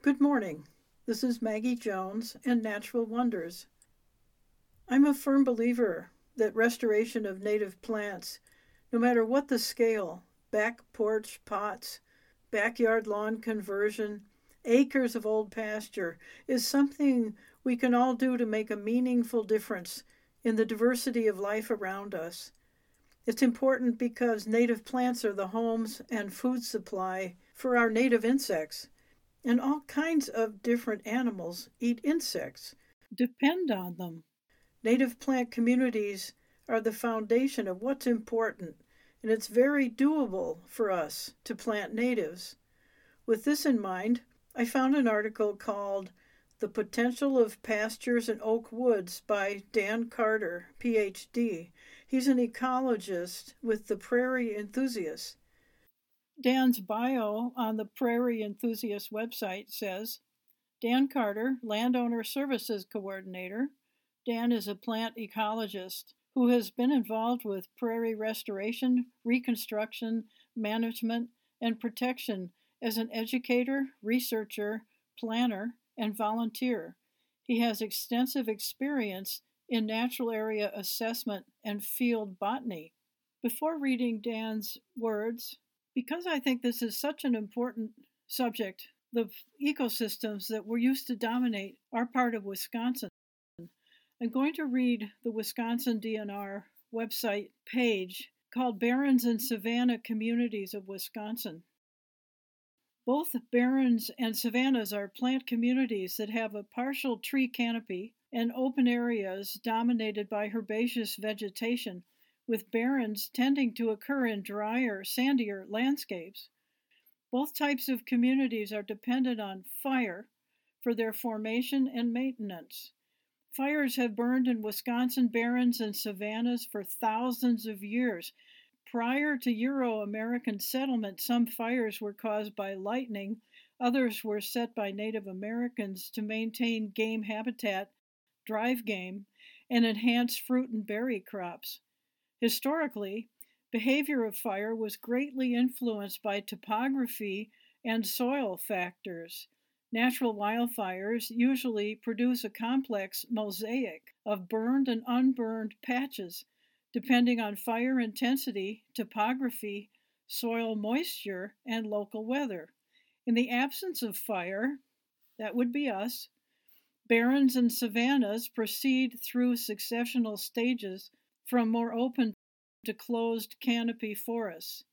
Good morning. This is Maggie Jones and Natural Wonders. I'm a firm believer that restoration of native plants, no matter what the scale back porch pots, backyard lawn conversion, acres of old pasture is something we can all do to make a meaningful difference in the diversity of life around us. It's important because native plants are the homes and food supply for our native insects and all kinds of different animals eat insects, depend on them. Native plant communities are the foundation of what's important, and it's very doable for us to plant natives. With this in mind, I found an article called The Potential of Pastures and Oak Woods by Dan Carter, PhD. He's an ecologist with the Prairie Enthusiasts. Dan's bio on the Prairie Enthusiast website says Dan Carter, Landowner Services Coordinator. Dan is a plant ecologist who has been involved with prairie restoration, reconstruction, management, and protection as an educator, researcher, planner, and volunteer. He has extensive experience in natural area assessment and field botany. Before reading Dan's words, because I think this is such an important subject, the ecosystems that were used to dominate are part of Wisconsin. I'm going to read the Wisconsin DNR website page called Barrens and Savanna Communities of Wisconsin. Both barrens and savannas are plant communities that have a partial tree canopy and open areas dominated by herbaceous vegetation with barrens tending to occur in drier, sandier landscapes. Both types of communities are dependent on fire for their formation and maintenance. Fires have burned in Wisconsin barrens and savannas for thousands of years. Prior to Euro American settlement, some fires were caused by lightning, others were set by Native Americans to maintain game habitat, drive game, and enhance fruit and berry crops. Historically, behavior of fire was greatly influenced by topography and soil factors. Natural wildfires usually produce a complex mosaic of burned and unburned patches, depending on fire intensity, topography, soil moisture, and local weather. In the absence of fire, that would be us, barrens and savannas proceed through successional stages from more open to closed canopy forests.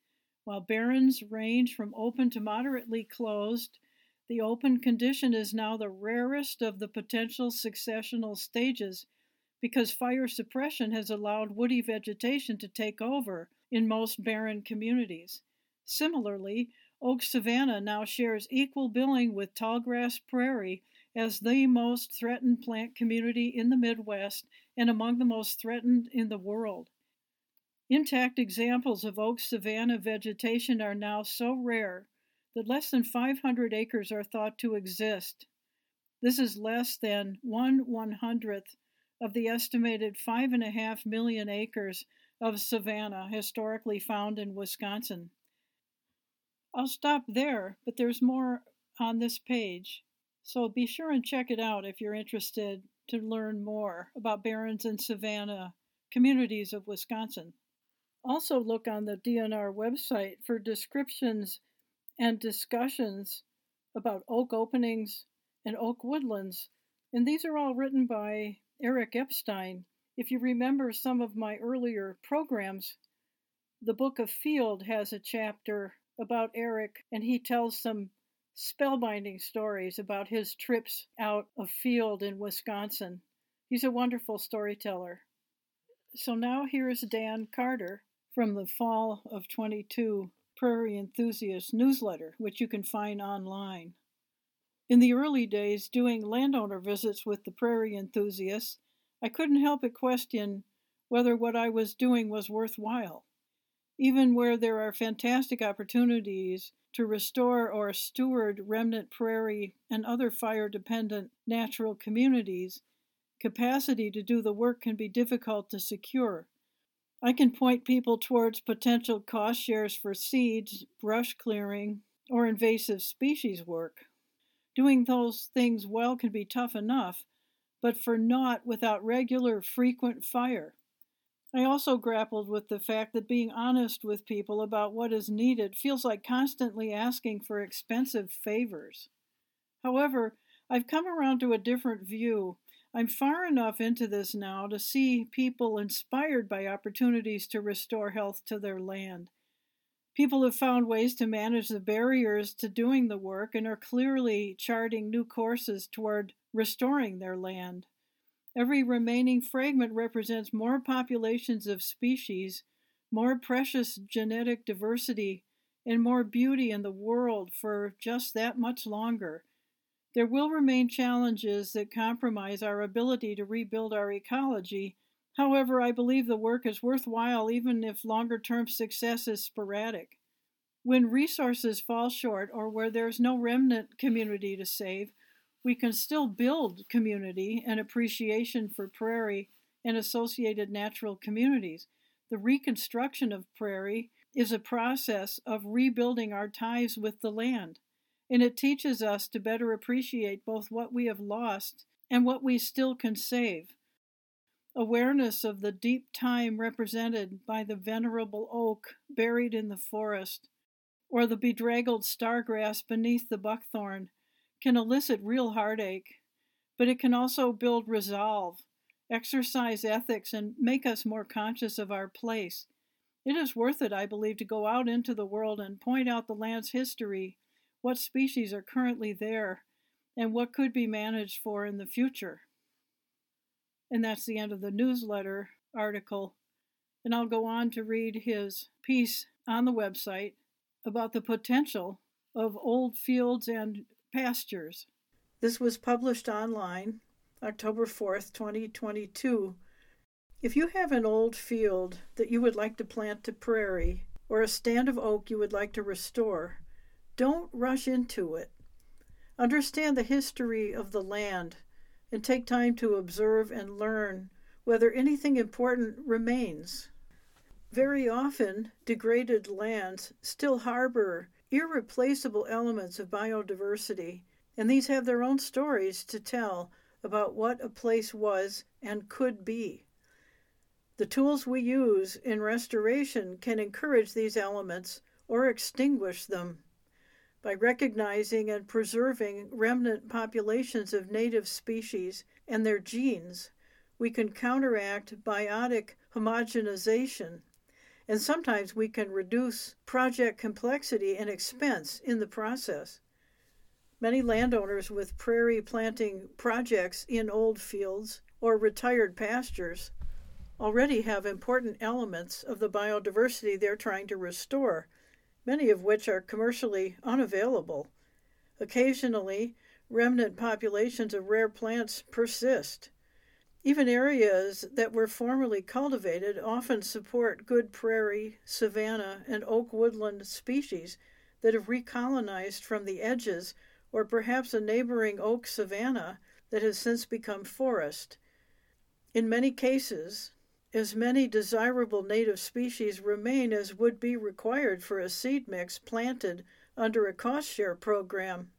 While barrens range from open to moderately closed, the open condition is now the rarest of the potential successional stages because fire suppression has allowed woody vegetation to take over in most barren communities. Similarly, oak savanna now shares equal billing with tallgrass prairie as the most threatened plant community in the Midwest and among the most threatened in the world. Intact examples of oak savanna vegetation are now so rare that less than 500 acres are thought to exist. This is less than one one hundredth of the estimated five and a half million acres of savanna historically found in Wisconsin. I'll stop there, but there's more on this page. So be sure and check it out if you're interested to learn more about barrens and savanna communities of Wisconsin. Also, look on the DNR website for descriptions and discussions about oak openings and oak woodlands. And these are all written by Eric Epstein. If you remember some of my earlier programs, the Book of Field has a chapter about Eric, and he tells some spellbinding stories about his trips out of field in Wisconsin. He's a wonderful storyteller. So now here's Dan Carter from the fall of 22 Prairie Enthusiast newsletter, which you can find online. In the early days, doing landowner visits with the Prairie Enthusiasts, I couldn't help but question whether what I was doing was worthwhile. Even where there are fantastic opportunities to restore or steward remnant prairie and other fire dependent natural communities, capacity to do the work can be difficult to secure. I can point people towards potential cost shares for seeds, brush clearing, or invasive species work. Doing those things well can be tough enough, but for naught without regular, frequent fire. I also grappled with the fact that being honest with people about what is needed feels like constantly asking for expensive favors. However, I've come around to a different view. I'm far enough into this now to see people inspired by opportunities to restore health to their land. People have found ways to manage the barriers to doing the work and are clearly charting new courses toward restoring their land. Every remaining fragment represents more populations of species, more precious genetic diversity, and more beauty in the world for just that much longer. There will remain challenges that compromise our ability to rebuild our ecology. However, I believe the work is worthwhile even if longer term success is sporadic. When resources fall short or where there's no remnant community to save, we can still build community and appreciation for prairie and associated natural communities. The reconstruction of prairie is a process of rebuilding our ties with the land, and it teaches us to better appreciate both what we have lost and what we still can save. Awareness of the deep time represented by the venerable oak buried in the forest, or the bedraggled stargrass beneath the buckthorn, can elicit real heartache, but it can also build resolve, exercise ethics, and make us more conscious of our place. It is worth it, I believe, to go out into the world and point out the land's history, what species are currently there, and what could be managed for in the future. And that's the end of the newsletter article. And I'll go on to read his piece on the website about the potential of old fields and pastures. This was published online October 4th, 2022. If you have an old field that you would like to plant to prairie, or a stand of oak you would like to restore, don't rush into it. Understand the history of the land and take time to observe and learn whether anything important remains. Very often, degraded lands still harbor irreplaceable elements of biodiversity, and these have their own stories to tell about what a place was and could be. The tools we use in restoration can encourage these elements or extinguish them. By recognizing and preserving remnant populations of native species and their genes, we can counteract biotic homogenization and sometimes we can reduce project complexity and expense in the process. Many landowners with prairie planting projects in old fields or retired pastures already have important elements of the biodiversity they're trying to restore, many of which are commercially unavailable. Occasionally, remnant populations of rare plants persist. Even areas that were formerly cultivated often support good prairie, savanna, and oak woodland species that have recolonized from the edges, or perhaps a neighboring oak savanna that has since become forest. In many cases, as many desirable native species remain as would be required for a seed mix planted under a cost share program.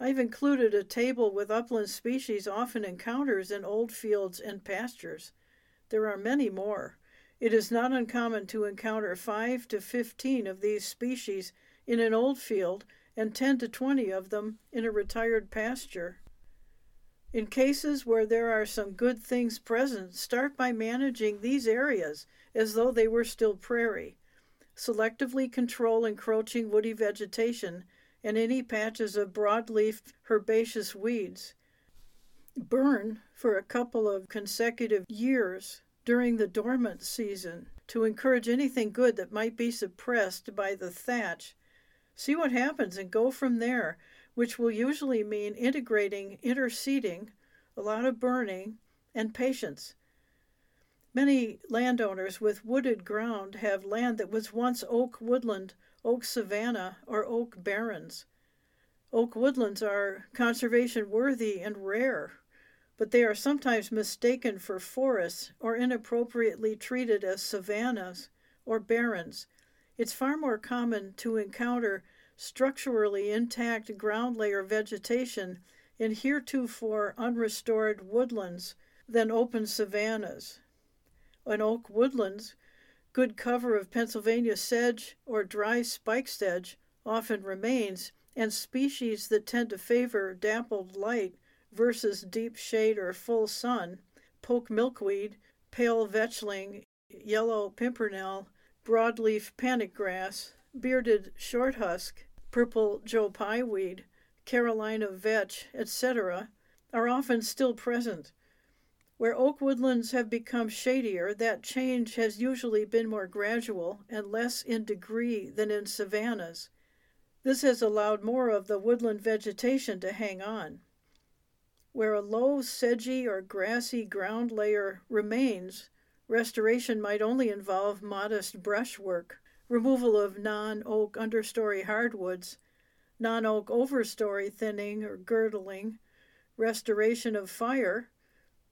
I've included a table with upland species often encounters in old fields and pastures. There are many more. It is not uncommon to encounter 5 to 15 of these species in an old field and 10 to 20 of them in a retired pasture. In cases where there are some good things present, start by managing these areas as though they were still prairie. Selectively control encroaching woody vegetation and any patches of broadleaf herbaceous weeds. Burn for a couple of consecutive years during the dormant season to encourage anything good that might be suppressed by the thatch. See what happens and go from there, which will usually mean integrating interseeding, a lot of burning, and patience. Many landowners with wooded ground have land that was once oak woodland oak savanna, or oak barrens. Oak woodlands are conservation worthy and rare, but they are sometimes mistaken for forests or inappropriately treated as savannas or barrens. It's far more common to encounter structurally intact ground layer vegetation in heretofore unrestored woodlands than open savannas. In oak woodlands, good cover of Pennsylvania sedge or dry spike sedge often remains, and species that tend to favor dappled light versus deep shade or full sun, poke milkweed, pale vetchling, yellow pimpernel, broadleaf panic grass, bearded shorthusk, purple Joe Pye weed, Carolina vetch, etc., are often still present. Where oak woodlands have become shadier, that change has usually been more gradual and less in degree than in savannas. This has allowed more of the woodland vegetation to hang on. Where a low, sedgy, or grassy ground layer remains, restoration might only involve modest brushwork, removal of non oak understory hardwoods, non oak overstory thinning or girdling, restoration of fire,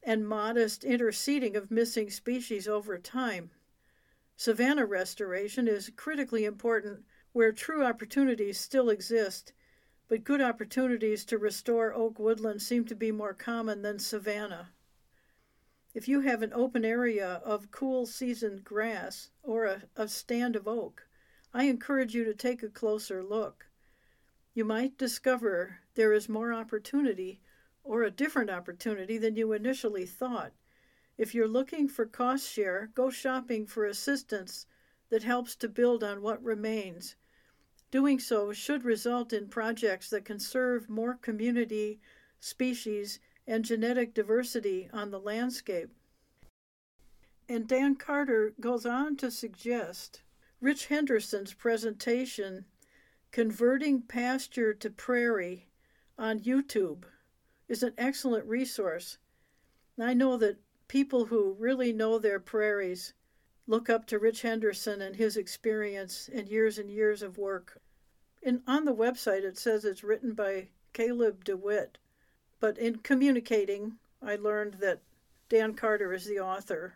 and modest interseeding of missing species over time. Savanna restoration is critically important where true opportunities still exist, but good opportunities to restore oak woodland seem to be more common than savanna. If you have an open area of cool season grass or a, a stand of oak, I encourage you to take a closer look. You might discover there is more opportunity or a different opportunity than you initially thought. If you're looking for cost share, go shopping for assistance that helps to build on what remains. Doing so should result in projects that conserve more community, species, and genetic diversity on the landscape. And Dan Carter goes on to suggest Rich Henderson's presentation, Converting Pasture to Prairie, on YouTube is an excellent resource. I know that people who really know their prairies look up to Rich Henderson and his experience and years and years of work. And on the website, it says it's written by Caleb DeWitt. But in communicating, I learned that Dan Carter is the author.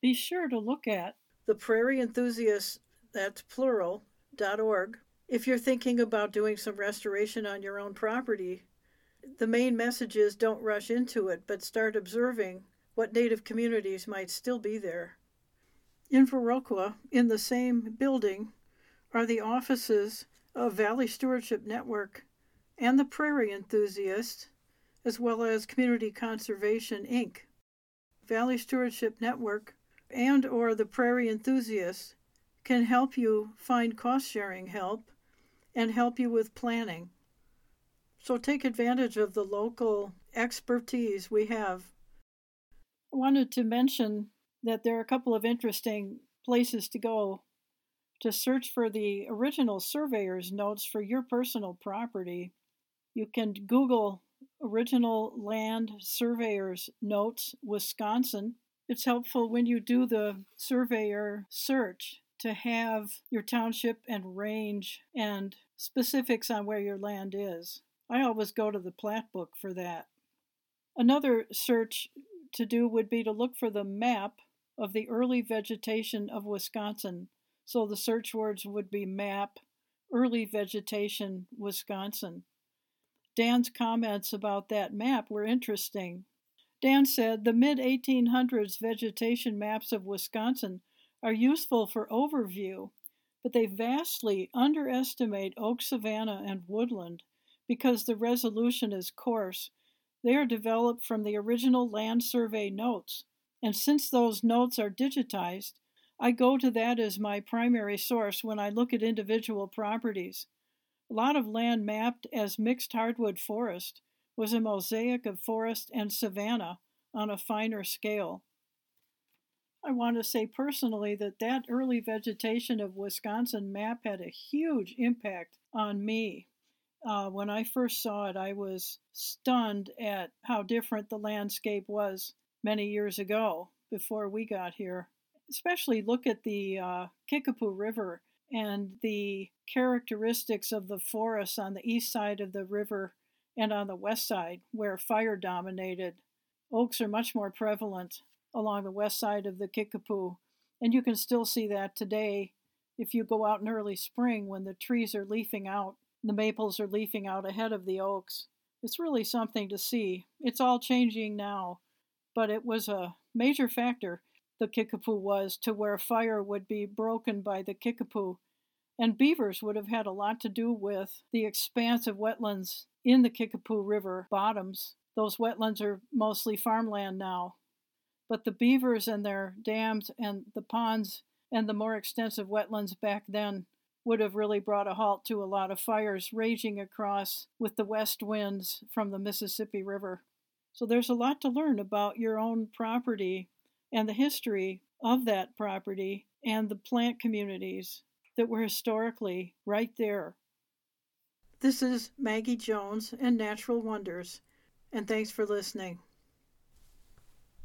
Be sure to look at the Prairie Enthusiasts, that's plural, dot org, if you're thinking about doing some restoration on your own property the main message is don't rush into it, but start observing what Native communities might still be there. In Viroqua, in the same building, are the offices of Valley Stewardship Network and the Prairie Enthusiast, as well as Community Conservation Inc. Valley Stewardship Network and or the Prairie Enthusiast can help you find cost-sharing help and help you with planning. So take advantage of the local expertise we have. I wanted to mention that there are a couple of interesting places to go to search for the original surveyor's notes for your personal property. You can Google original land surveyor's notes Wisconsin. It's helpful when you do the surveyor search to have your township and range and specifics on where your land is. I always go to the plat book for that. Another search to do would be to look for the map of the early vegetation of Wisconsin. So the search words would be map, early vegetation, Wisconsin. Dan's comments about that map were interesting. Dan said the mid 1800s vegetation maps of Wisconsin are useful for overview, but they vastly underestimate oak savanna and woodland because the resolution is coarse. They are developed from the original land survey notes, and since those notes are digitized, I go to that as my primary source when I look at individual properties. A lot of land mapped as mixed hardwood forest was a mosaic of forest and savanna on a finer scale. I want to say personally that that early vegetation of Wisconsin map had a huge impact on me. Uh, when I first saw it, I was stunned at how different the landscape was many years ago before we got here. Especially look at the uh, Kickapoo River and the characteristics of the forests on the east side of the river and on the west side, where fire dominated. Oaks are much more prevalent along the west side of the Kickapoo, and you can still see that today if you go out in early spring when the trees are leafing out The maples are leafing out ahead of the oaks. It's really something to see. It's all changing now, but it was a major factor, the Kickapoo was, to where fire would be broken by the Kickapoo. And beavers would have had a lot to do with the expanse of wetlands in the Kickapoo River bottoms. Those wetlands are mostly farmland now. But the beavers and their dams and the ponds and the more extensive wetlands back then would have really brought a halt to a lot of fires raging across with the west winds from the Mississippi River. So there's a lot to learn about your own property and the history of that property and the plant communities that were historically right there. This is Maggie Jones and Natural Wonders, and thanks for listening.